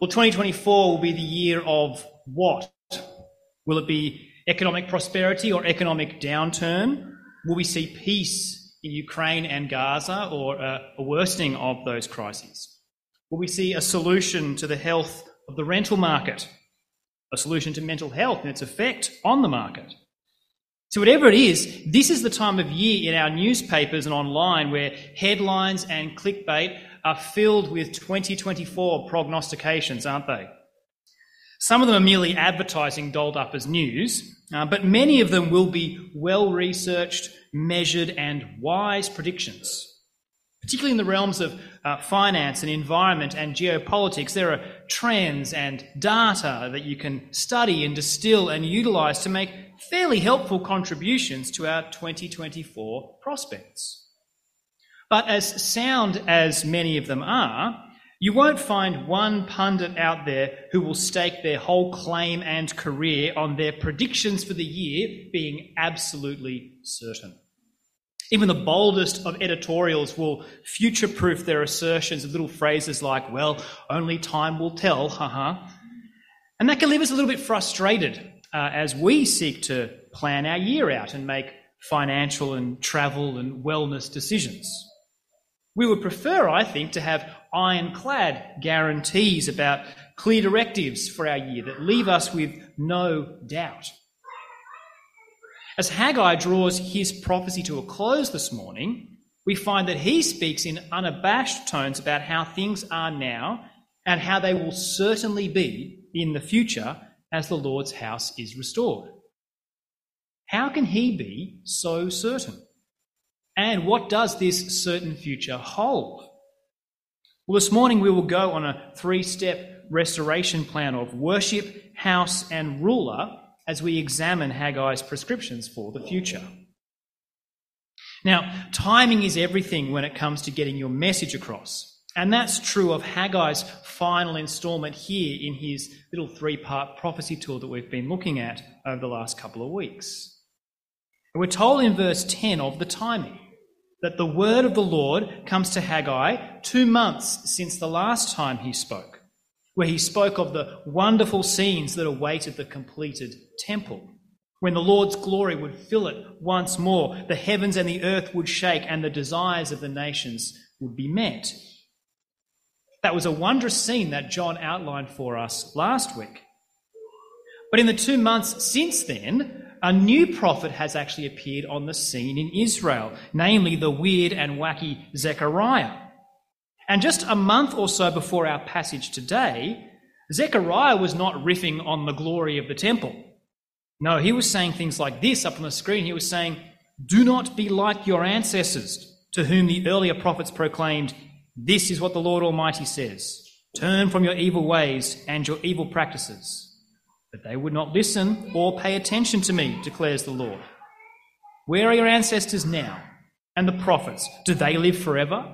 Well, 2024 will be the year of what? Will it be economic prosperity or economic downturn? Will we see peace in Ukraine and Gaza or a, worsening of those crises? Will we see a solution to the health of the rental market? A solution to mental health and its effect on the market? So, whatever it is, this is the time of year in our newspapers and online where headlines and clickbait are filled with 2024 prognostications, aren't they? Some of them are merely advertising dolled up as news, uh, but many of them will be well researched, measured, and wise predictions. Particularly in the realms of uh, finance and environment and geopolitics, there are trends and data that you can study and distill and utilize to make fairly helpful contributions to our 2024 prospects. But as sound as many of them are, you won't find one pundit out there who will stake their whole claim and career on their predictions for the year being absolutely certain. Even the boldest of editorials will future proof their assertions with little phrases like, well, only time will tell, haha. And that can leave us a little bit frustrated uh, as we seek to plan our year out and make financial and travel and wellness decisions. We would prefer, I think, to have ironclad guarantees about clear directives for our year that leave us with no doubt. As Haggai draws his prophecy to a close this morning, we find that he speaks in unabashed tones about how things are now and how they will certainly be in the future as the Lord's house is restored. How can he be so certain? And what does this certain future hold? Well, this morning we will go on a three step restoration plan of worship, house, and ruler as we examine Haggai's prescriptions for the future. Now, timing is everything when it comes to getting your message across. And that's true of Haggai's final installment here in his little three part prophecy tour that we've been looking at over the last couple of weeks. And we're told in verse 10 of the timing that the word of the Lord comes to Haggai two months since the last time he spoke, where he spoke of the wonderful scenes that awaited the completed temple. When the Lord's glory would fill it once more, the heavens and the earth would shake, and the desires of the nations would be met. That was a wondrous scene that John outlined for us last week. But in the two months since then, a new prophet has actually appeared on the scene in Israel, namely the weird and wacky Zechariah. And just a month or so before our passage today, Zechariah was not riffing on the glory of the temple. No, he was saying things like this up on the screen. He was saying, Do not be like your ancestors, to whom the earlier prophets proclaimed, This is what the Lord Almighty says Turn from your evil ways and your evil practices. But they would not listen or pay attention to me, declares the Lord. Where are your ancestors now? And the prophets, do they live forever?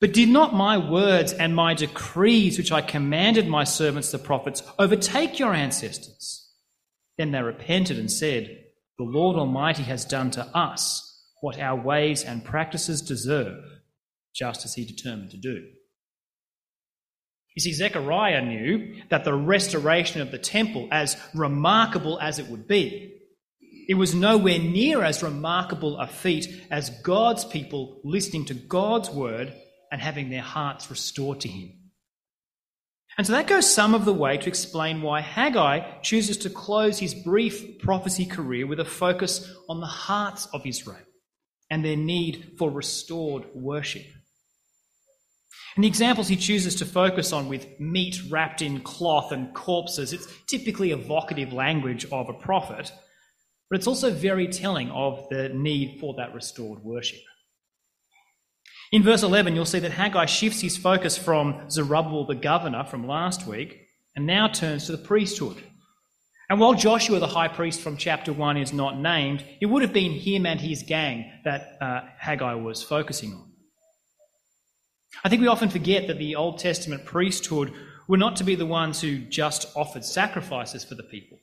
But did not my words and my decrees, which I commanded my servants the prophets, overtake your ancestors? Then they repented and said, The Lord Almighty has done to us what our ways and practices deserve, just as he determined to do. You see, Zechariah knew that the restoration of the temple, as remarkable as it would be, it was nowhere near as remarkable a feat as God's people listening to God's word and having their hearts restored to Him. And so that goes some of the way to explain why Haggai chooses to close his brief prophecy career with a focus on the hearts of Israel and their need for restored worship. And the examples he chooses to focus on with meat wrapped in cloth and corpses, it's typically evocative language of a prophet, but it's also very telling of the need for that restored worship. In verse 11, you'll see that Haggai shifts his focus from Zerubbabel the governor from last week and now turns to the priesthood. And while Joshua the high priest from chapter 1 is not named, it would have been him and his gang that uh, Haggai was focusing on. I think we often forget that the Old Testament priesthood were not to be the ones who just offered sacrifices for the people.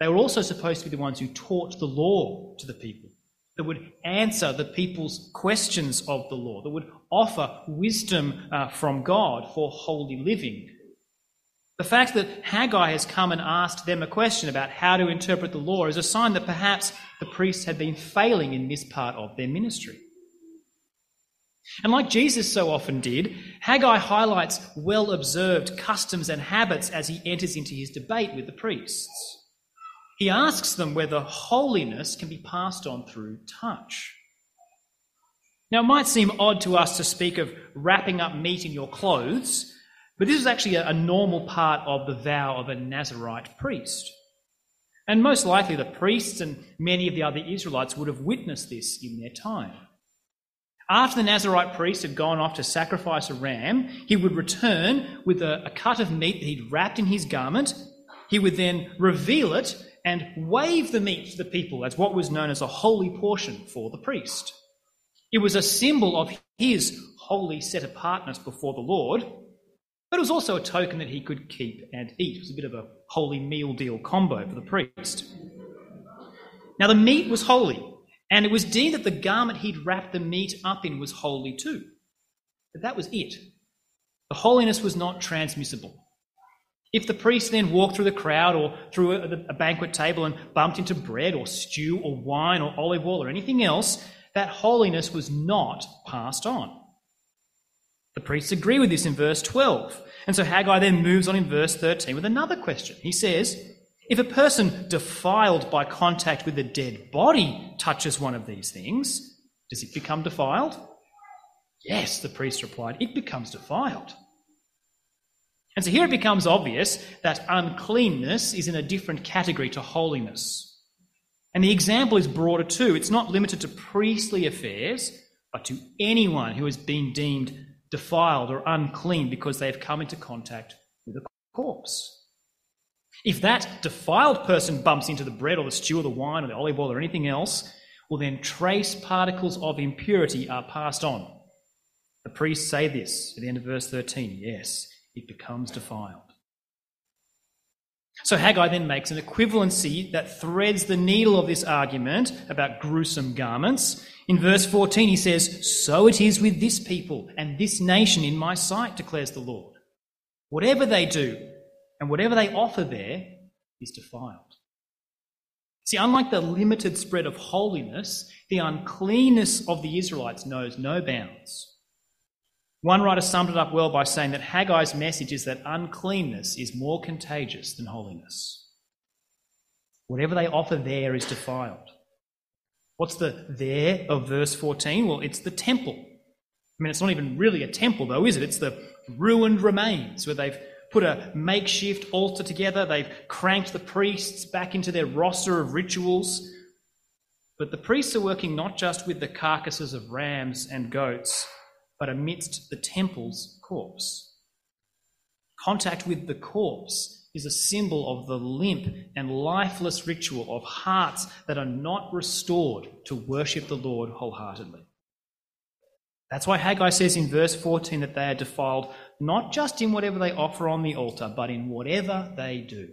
They were also supposed to be the ones who taught the law to the people, that would answer the people's questions of the law, that would offer wisdom uh, from God for holy living. The fact that Haggai has come and asked them a question about how to interpret the law is a sign that perhaps the priests had been failing in this part of their ministry. And like Jesus so often did, Haggai highlights well observed customs and habits as he enters into his debate with the priests. He asks them whether holiness can be passed on through touch. Now, it might seem odd to us to speak of wrapping up meat in your clothes, but this is actually a, normal part of the vow of a Nazarite priest. And most likely the priests and many of the other Israelites would have witnessed this in their time. After the Nazarite priest had gone off to sacrifice a ram, he would return with a, a, cut of meat that he'd wrapped in his garment. He would then reveal it and wave the meat to the people as what was known as a holy portion for the priest. It was a symbol of his holy set apartness before the Lord, but it was also a token that he could keep and eat. It was a bit of a holy meal deal combo for the priest. Now, the meat was holy, and it was deemed that the garment he'd wrapped the meat up in was holy too. But that was it. The holiness was not transmissible. If the priest then walked through the crowd or through a, a, banquet table and bumped into bread or stew or wine or olive oil or anything else, that holiness was not passed on. The priests agree with this in verse 12. And so Haggai then moves on in verse 13 with another question. He says, If a person defiled by contact with a dead body touches one of these things, does it become defiled? Yes, the priest replied, it becomes defiled. And so here it becomes obvious that uncleanness is in a different category to holiness. And the example is broader too. It's not limited to priestly affairs, but to anyone who has been deemed defiled or unclean because they have come into contact with a corpse. If that defiled person bumps into the bread or the stew or the wine or the olive oil or anything else, well, then trace particles of impurity are passed on. The priests say this at the end of verse 13 yes, it becomes defiled. So Haggai then makes an equivalency that threads the needle of this argument about gruesome garments. In verse 14, he says, So it is with this people and this nation in my sight, declares the Lord. Whatever they do and whatever they offer there is defiled. See, unlike the limited spread of holiness, the uncleanness of the Israelites knows no bounds. One writer summed it up well by saying that Haggai's message is that uncleanness is more contagious than holiness. Whatever they offer there is defiled. What's the there of verse 14? Well, it's the temple. I mean, it's not even really a temple, though, is it? It's the ruined remains where they've put a makeshift altar together, they've cranked the priests back into their roster of rituals. But the priests are working not just with the carcasses of rams and goats but amidst the temple's corpse. Contact with the corpse is a symbol of the limp and lifeless ritual of hearts that are not restored to worship the Lord wholeheartedly. That's why Haggai says in verse 14 that they are defiled not just in whatever they offer on the altar, but in whatever they do.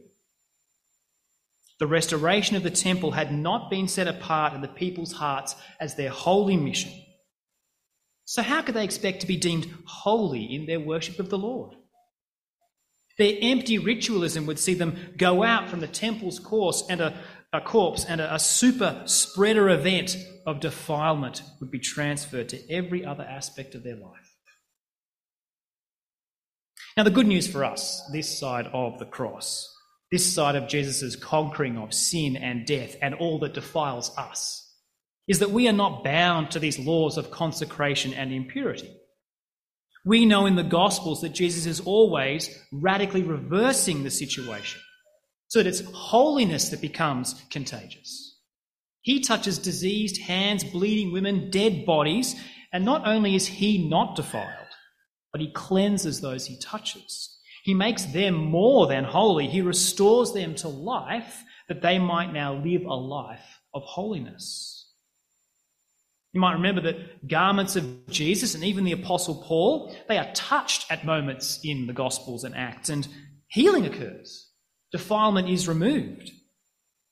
The restoration of the temple had not been set apart in the people's hearts as their holy mission. So, how could they expect to be deemed holy in their worship of the Lord? Their empty ritualism would see them go out from the temple's course and a, a corpse and a, a super spreader event of defilement would be transferred to every other aspect of their life. Now, the good news for us, this side of the cross, this side of Jesus' conquering of sin and death and all that defiles us, is that we are not bound to these laws of consecration and impurity. We know in the Gospels that Jesus is always radically reversing the situation so that it's holiness that becomes contagious. He touches diseased hands, bleeding women, dead bodies, and not only is he not defiled, but he cleanses those he touches. He makes them more than holy. He restores them to life that they might now live a life of holiness. You might remember that garments of Jesus and even the Apostle Paul, they are touched at moments in the Gospels and Acts, and healing occurs. Defilement is removed.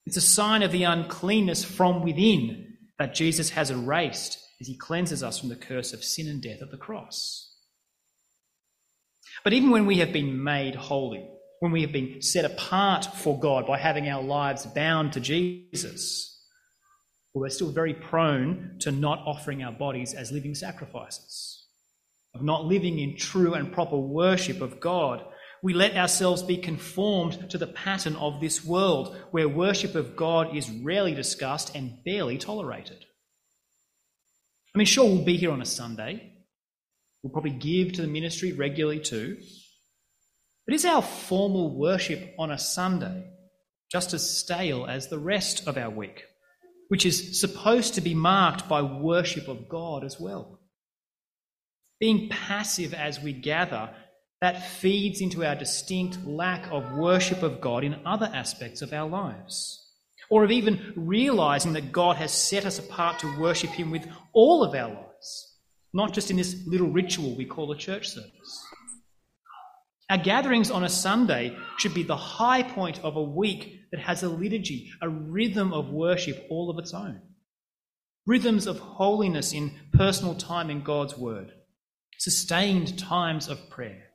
It's a sign of the uncleanness from within that Jesus has erased as he cleanses us from the curse of sin and death at the cross. But even when we have been made holy, when we have been set apart for God by having our lives bound to Jesus, well, we're still very prone to not offering our bodies as living sacrifices, of not living in true and proper worship of God. We let ourselves be conformed to the pattern of this world, where worship of God is rarely discussed and barely tolerated. I mean, sure, we'll be here on a Sunday. We'll probably give to the ministry regularly too. But is our formal worship on a Sunday just as stale as the rest of our week, which is supposed to be marked by worship of God as well? Being passive as we gather, that feeds into our distinct lack of worship of God in other aspects of our lives. Or of even realizing that God has set us apart to worship Him with all of our lives, not just in this little ritual we call a church service. Our gatherings on a Sunday should be the high point of a week that has a liturgy, a rhythm of worship all of its own. Rhythms of holiness in personal time in God's Word, sustained times of prayer,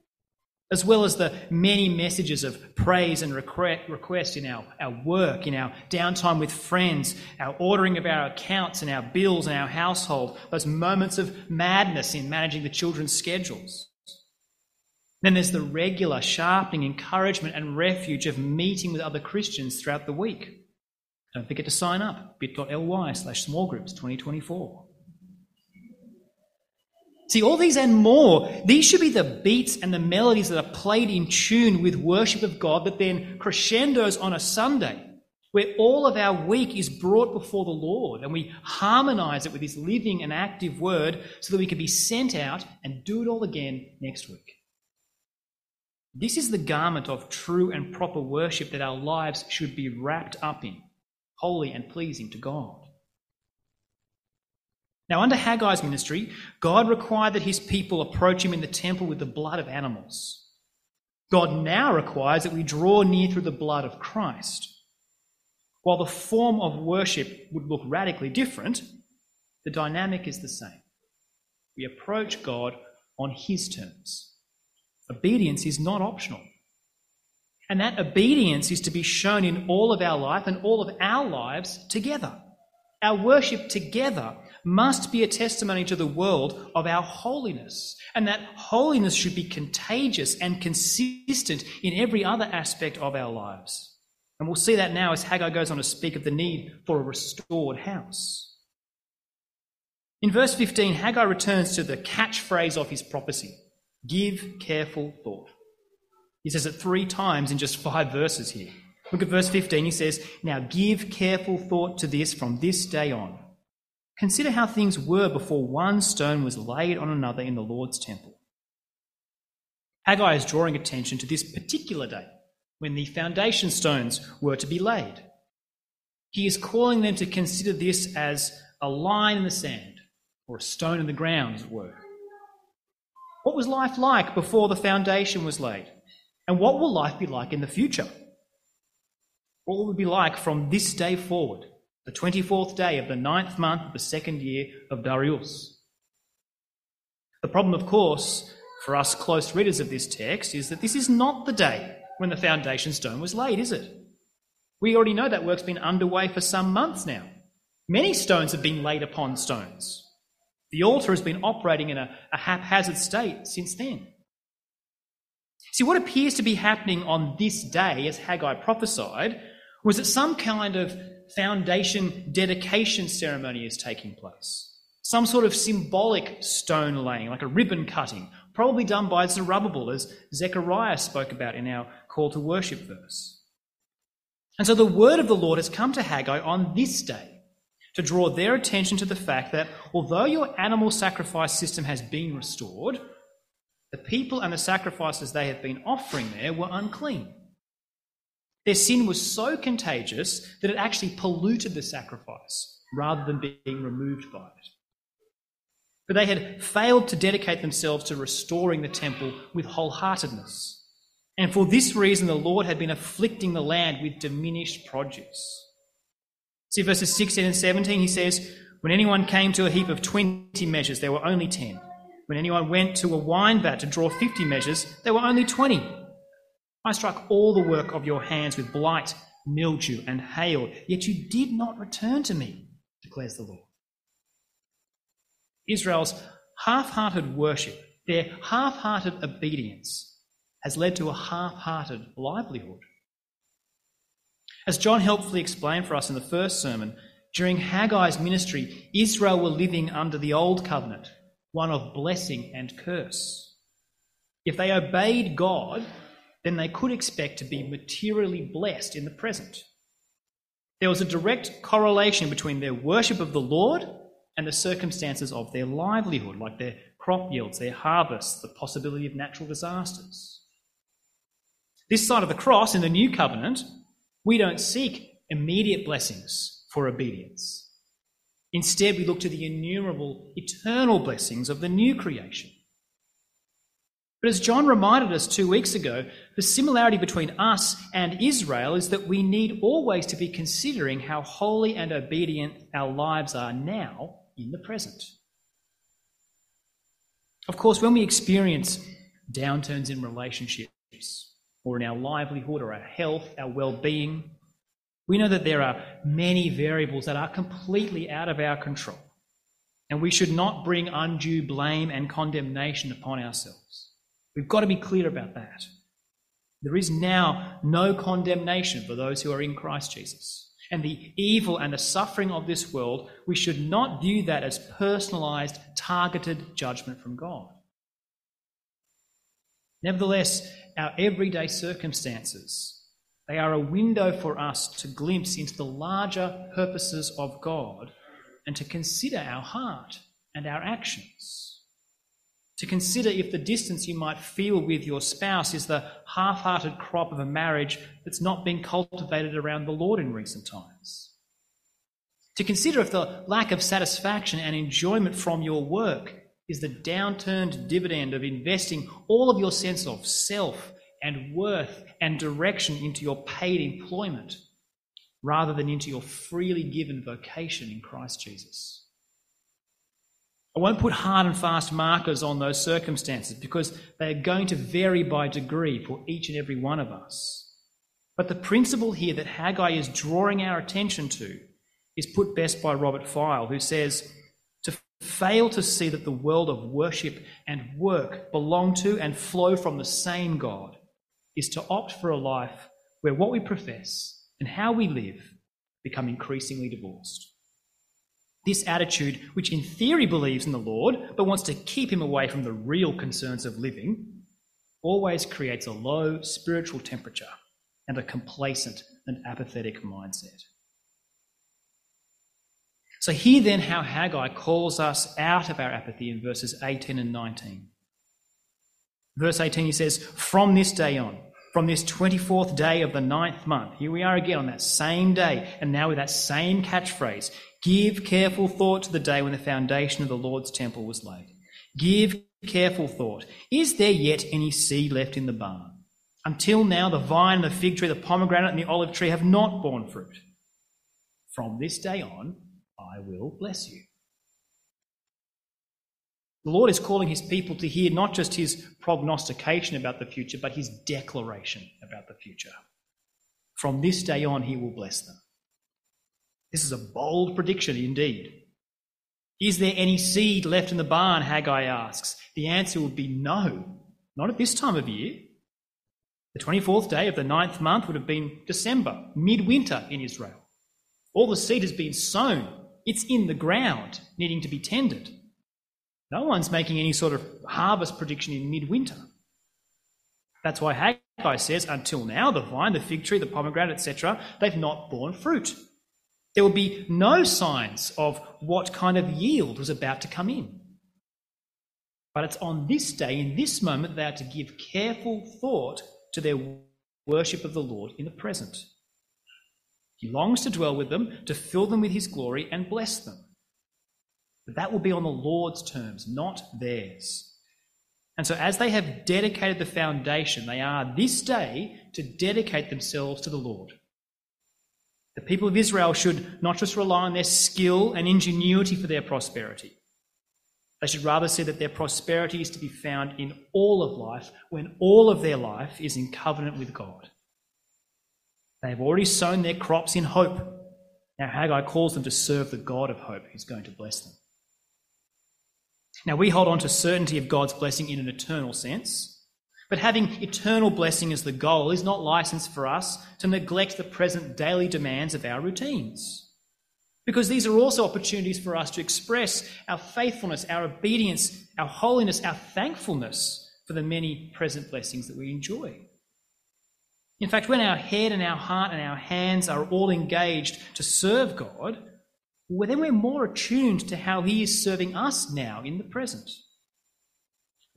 as well as the many messages of praise and request in our, our work, in our downtime with friends, our ordering of our accounts and our bills and our household, those moments of madness in managing the children's schedules. Then there's the regular sharpening encouragement and refuge of meeting with other Christians throughout the week. Don't forget to sign up, bit.ly slash small groups 2024. See, all these and more, these should be the beats and the melodies that are played in tune with worship of God that then crescendos on a Sunday, where all of our week is brought before the Lord and we harmonize it with His living and active word so that we can be sent out and do it all again next week. This is the garment of true and proper worship that our lives should be wrapped up in, holy and pleasing to God. Now, under Haggai's ministry, God required that his people approach him in the temple with the blood of animals. God now requires that we draw near through the blood of Christ. While the form of worship would look radically different, the dynamic is the same. We approach God on his terms. Obedience is not optional. And that obedience is to be shown in all of our life and all of our lives together. Our worship together must be a testimony to the world of our holiness. And that holiness should be contagious and consistent in every other aspect of our lives. And we'll see that now as Haggai goes on to speak of the need for a restored house. In verse 15, Haggai returns to the catchphrase of his prophecy Give careful thought. He says it three times in just five verses here. Look at verse 15. He says, Now give careful thought to this from this day on. Consider how things were before one stone was laid on another in the Lord's temple. Haggai is drawing attention to this particular day when the foundation stones were to be laid. He is calling them to consider this as a line in the sand or a stone in the ground, as it were. What was life like before the foundation was laid? And what will life be like in the future? What will it be like from this day forward, the 24th day of the ninth month of the second year of Darius? The problem, of course, for us close readers of this text is that this is not the day when the foundation stone was laid, is it? We already know that work's been underway for some months now. Many stones have been laid upon stones. The altar has been operating in a, a haphazard state since then. See, what appears to be happening on this day, as Haggai prophesied, was that some kind of foundation dedication ceremony is taking place. Some sort of symbolic stone laying, like a ribbon cutting, probably done by Zerubbabel, as Zechariah spoke about in our call to worship verse. And so the word of the Lord has come to Haggai on this day to draw their attention to the fact that although your animal sacrifice system has been restored, the people and the sacrifices they have been offering there were unclean. Their sin was so contagious that it actually polluted the sacrifice rather than being removed by it. But they had failed to dedicate themselves to restoring the temple with wholeheartedness. And for this reason, the Lord had been afflicting the land with diminished produce. See verses 16 and 17, he says, When anyone came to a heap of 20 measures, there were only 10. When anyone went to a wine vat to draw 50 measures, there were only 20. I struck all the work of your hands with blight, mildew, and hail, yet you did not return to me, declares the Lord. Israel's half hearted worship, their half hearted obedience, has led to a half hearted livelihood. As John helpfully explained for us in the first sermon, during Haggai's ministry, Israel were living under the old covenant, one of blessing and curse. If they obeyed God, then they could expect to be materially blessed in the present. There was a direct correlation between their worship of the Lord and the circumstances of their livelihood, like their crop yields, their harvests, the possibility of natural disasters. This side of the cross, in the new covenant, we don't seek immediate blessings for obedience. Instead, we look to the innumerable eternal blessings of the new creation. But as John reminded us two weeks ago, the similarity between us and Israel is that we need always to be considering how holy and obedient our lives are now in the present. Of course, when we experience downturns in relationships, or in our livelihood, or our health, our well being, we know that there are many variables that are completely out of our control, and we should not bring undue blame and condemnation upon ourselves. We've got to be clear about that. There is now no condemnation for those who are in Christ Jesus. And the evil and the suffering of this world, we should not view that as personalized, targeted judgment from God. Nevertheless, our everyday circumstances, they are a window for us to glimpse into the larger purposes of God and to consider our heart and our actions to consider if the distance you might feel with your spouse is the half hearted crop of a marriage that's not been cultivated around the Lord in recent times. To consider if the lack of satisfaction and enjoyment from your work is the downturned dividend of investing all of your sense of self and worth and direction into your paid employment rather than into your freely given vocation in Christ Jesus. I won't put hard and fast markers on those circumstances because they are going to vary by degree for each and every one of us. But the principle here that Haggai is drawing our attention to is put best by Robert Fyall, who says, To fail to see that the world of worship and work belong to and flow from the same God is to opt for a life where what we profess and how we live become increasingly divorced. This attitude, which in theory believes in the Lord but wants to keep him away from the real concerns of living, always creates a low spiritual temperature and a complacent and apathetic mindset. So, hear then how Haggai calls us out of our apathy in verses 18 and 19. Verse 18, he says, From this day on, from this 24th day of the ninth month. Here we are again on that same day, and now with that same catchphrase Give careful thought to the day when the foundation of the Lord's temple was laid. Give careful thought. Is there yet any seed left in the barn? Until now, the vine and the fig tree, the pomegranate and the olive tree have not borne fruit. From this day on, I will bless you. The Lord is calling his people to hear not just his prognostication about the future, but his declaration about the future. From this day on, he will bless them. This is a bold prediction indeed. Is there any seed left in the barn? Haggai asks. The answer would be no, not at this time of year. The 24th day of the ninth month would have been December, midwinter in Israel. All the seed has been sown, it's in the ground, needing to be tended. No one's making any sort of harvest prediction in midwinter. That's why Haggai says, until now, the vine, the fig tree, the pomegranate, etc., they've not borne fruit. There would be no signs of what kind of yield was about to come in. But it's on this day, in this moment, they are to give careful thought to their worship of the Lord in the present. He longs to dwell with them, to fill them with his glory and bless them. But that will be on the Lord's terms, not theirs. And so, as they have dedicated the foundation, they are this day to dedicate themselves to the Lord. The people of Israel should not just rely on their skill and ingenuity for their prosperity, They should rather see that their prosperity is to be found in all of life when all of their life is in covenant with God. They have already sown their crops in hope. Now, Haggai calls them to serve the God of hope who's going to bless them. Now, we hold on to certainty of God's blessing in an eternal sense, but having eternal blessing as the goal is not license for us to neglect the present daily demands of our routines. Because these are also opportunities for us to express our faithfulness, our obedience, our holiness, our thankfulness for the many present blessings that we enjoy. In fact, when our head and our heart and our hands are all engaged to serve God, well, then we're more attuned to how He is serving us now in the present.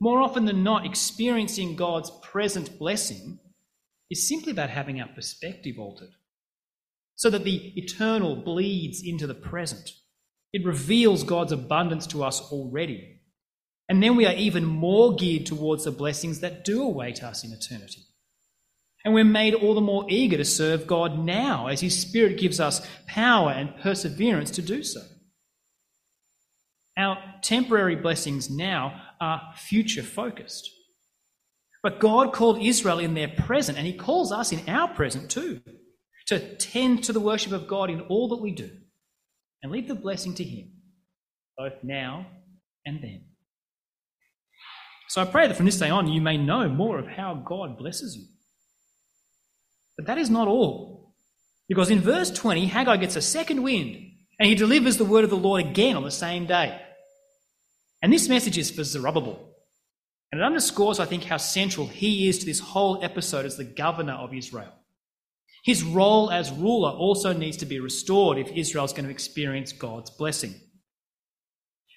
More often than not, experiencing God's present blessing is simply about having our perspective altered so that the eternal bleeds into the present. It reveals God's abundance to us already. And then we are even more geared towards the blessings that do await us in eternity. And we're made all the more eager to serve God now as His Spirit gives us power and perseverance to do so. Our temporary blessings now are future focused. But God called Israel in their present, and He calls us in our present too to tend to the worship of God in all that we do and leave the blessing to Him, both now and then. So I pray that from this day on you may know more of how God blesses you. But that is not all. Because in verse 20, Haggai gets a second wind and he delivers the word of the Lord again on the same day. And this message is for Zerubbabel. And it underscores, I think, how central he is to this whole episode as the governor of Israel. His role as ruler also needs to be restored if Israel is going to experience God's blessing.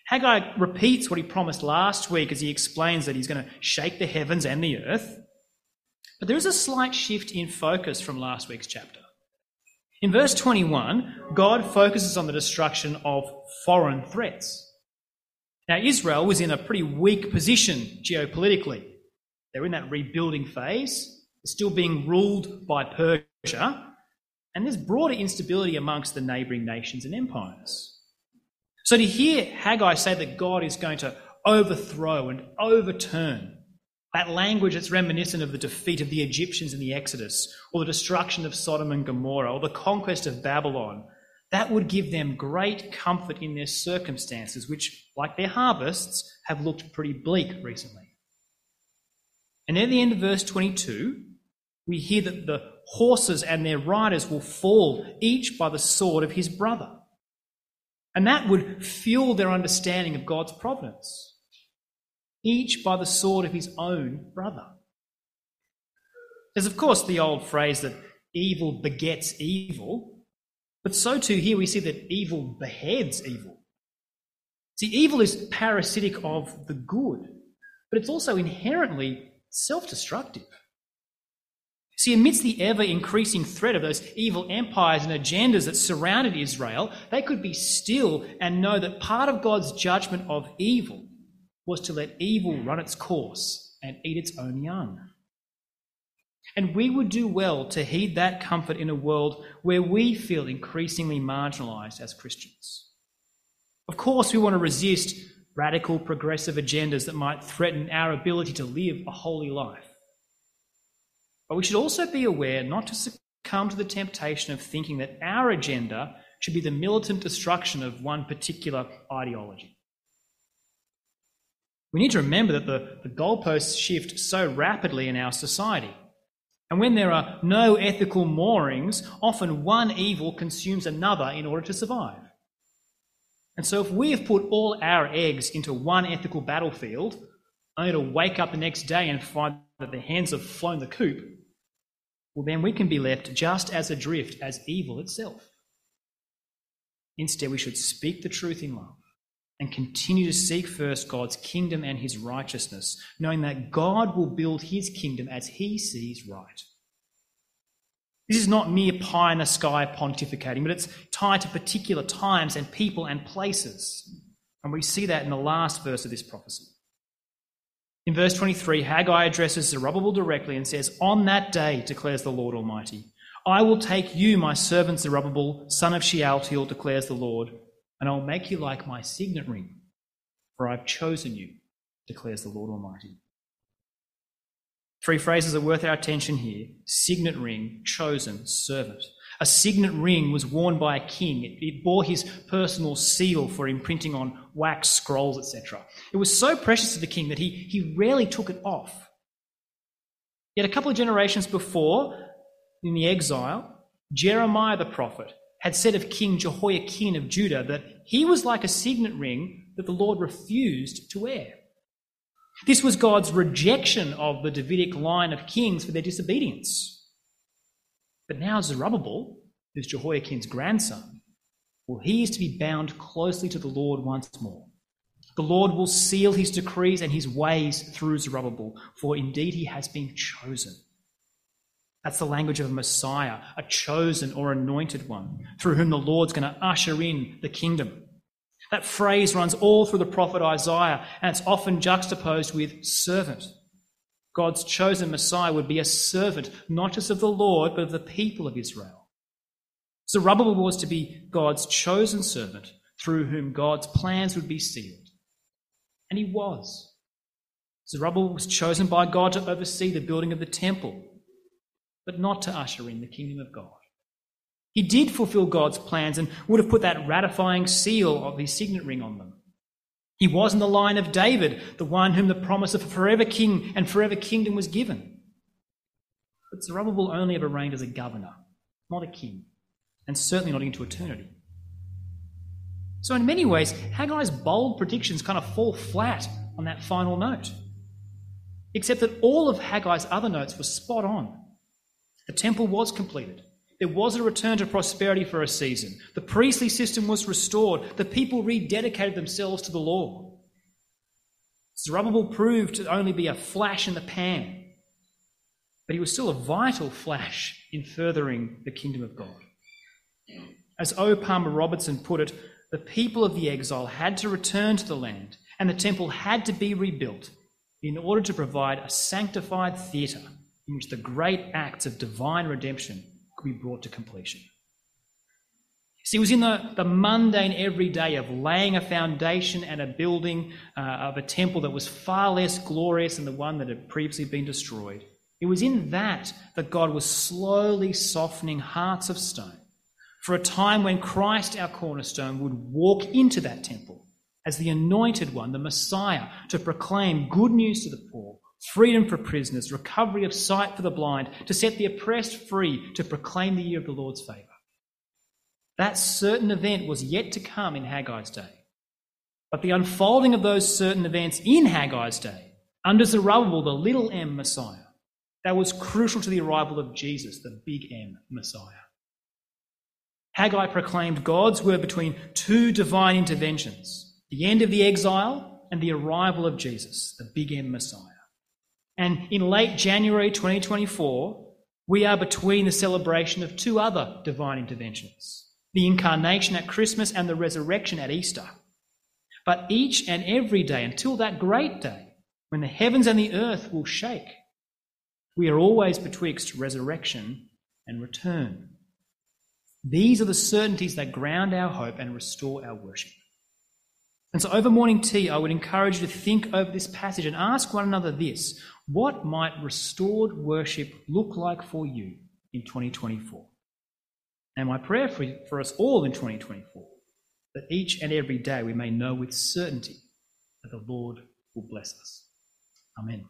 Haggai repeats what he promised last week as he explains that he's going to shake the heavens and the earth. But there is a slight shift in focus from last week's chapter. In verse 21, God focuses on the destruction of foreign threats. Now, Israel was in a pretty weak position geopolitically. They're in that rebuilding phase, they're still being ruled by Persia and there's broader instability amongst the neighbouring nations and empires. So to hear Haggai say that God is going to overthrow and overturn that language that's reminiscent of the defeat of the Egyptians in the Exodus, or the destruction of Sodom and Gomorrah, or the conquest of Babylon, that would give them great comfort in their circumstances, which, like their harvests, have looked pretty bleak recently. And at the end of verse 22, we hear that the horses and their riders will fall, each by the sword of his brother. And that would fuel their understanding of God's providence. Each by the sword of his own brother. There's, of course, the old phrase that evil begets evil, but so too here we see that evil beheads evil. See, evil is parasitic of the good, but it's also inherently self destructive. See, amidst the ever increasing threat of those evil empires and agendas that surrounded Israel, they could be still and know that part of God's judgment of evil was to let evil run its course and eat its own young. And we would do well to heed that comfort in a world where we feel increasingly marginalized as Christians. Of course, we want to resist radical progressive agendas that might threaten our ability to live a holy life. But we should also be aware not to succumb to the temptation of thinking that our agenda should be the militant destruction of one particular ideology. We need to remember that the, the goalposts shift so rapidly in our society. And when there are no ethical moorings, often one evil consumes another in order to survive. And so, if we have put all our eggs into one ethical battlefield, only to wake up the next day and find that the hens have flown the coop, well, then we can be left just as adrift as evil itself. Instead, we should speak the truth in love and continue to seek first God's kingdom and his righteousness, knowing that God will build his kingdom as he sees right. This is not mere pie in the sky pontificating, but it's tied to particular times and people and places. And we see that in the last verse of this prophecy. In verse 23, Haggai addresses Zerubbabel directly and says, On that day, declares the Lord Almighty, I will take you, my servant Zerubbabel, son of Shealtiel, declares the Lord, and I will make you like my signet ring. for I've chosen you, declares the Lord Almighty. Three phrases are worth our attention here signet ring, chosen, servant. A signet ring was worn by a king. It, bore his personal seal for imprinting on wax scrolls, etc. It was so precious to the king that he, he rarely took it off. Yet a couple of generations before, in the exile, Jeremiah the prophet had said of King Jehoiakim of Judah that he was like a signet ring that the Lord refused to wear. This was God's rejection of the Davidic line of kings for their disobedience. But now Zerubbabel, who's Jehoiakim's grandson, well, he is to be bound closely to the Lord once more. The Lord will seal his decrees and his ways through Zerubbabel, for indeed he has been chosen. That's the language of a Messiah, a chosen or anointed one, through whom the Lord's going to usher in the kingdom. That phrase runs all through the prophet Isaiah, and it's often juxtaposed with servant. God's chosen Messiah would be a servant, not just of the Lord, but of the people of Israel. Zerubbabel was to be God's chosen servant, through whom God's plans would be sealed. And he was. Zerubbabel was chosen by God to oversee the building of the temple, but not to usher in the kingdom of God. He did fulfill God's plans and would have put that ratifying seal of his signet ring on them. He was in the line of David, the one whom the promise of a forever king and forever kingdom was given. But Zerubbabel only ever reigned as a governor, not a king, and certainly not into eternity. So, in many ways, Haggai's bold predictions kind of fall flat on that final note. Except that all of Haggai's other notes were spot on. The temple was completed. There was a return to prosperity for a season. The priestly system was restored. The people rededicated themselves to the law. Zerubbabel proved to only be a flash in the pan, but he was still a vital flash in furthering the kingdom of God. As O. Palmer Robertson put it, the people of the exile had to return to the land, and the temple had to be rebuilt in order to provide a sanctified theatre in which the great acts of divine redemption could be brought to completion. See, it was in the, the mundane everyday of laying a foundation and a building uh, of a temple that was far less glorious than the one that had previously been destroyed. It was in that that God was slowly softening hearts of stone for a time when Christ, our cornerstone, would walk into that temple as the anointed one, the Messiah, to proclaim good news to the poor, freedom for prisoners, recovery of sight for the blind, to set the oppressed free, to proclaim the year of the Lord's favour. That certain event was yet to come in Haggai's day. But the unfolding of those certain events in Haggai's day, under Zerubbabel, the little m Messiah, that was crucial to the arrival of Jesus, the big M Messiah. Haggai proclaimed God's word between two divine interventions the end of the exile and the arrival of Jesus, the big M Messiah. And in late January 2024, we are between the celebration of two other divine interventions the incarnation at Christmas and the resurrection at Easter. But each and every day until that great day when the heavens and the earth will shake, we are always betwixt resurrection and return. These are the certainties that ground our hope and restore our worship. And so, over morning tea, I would encourage you to think over this passage and ask one another this what might restored worship look like for you in 2024? And my prayer for, for us all in 2024 that each and every day we may know with certainty that the Lord will bless us. Amen.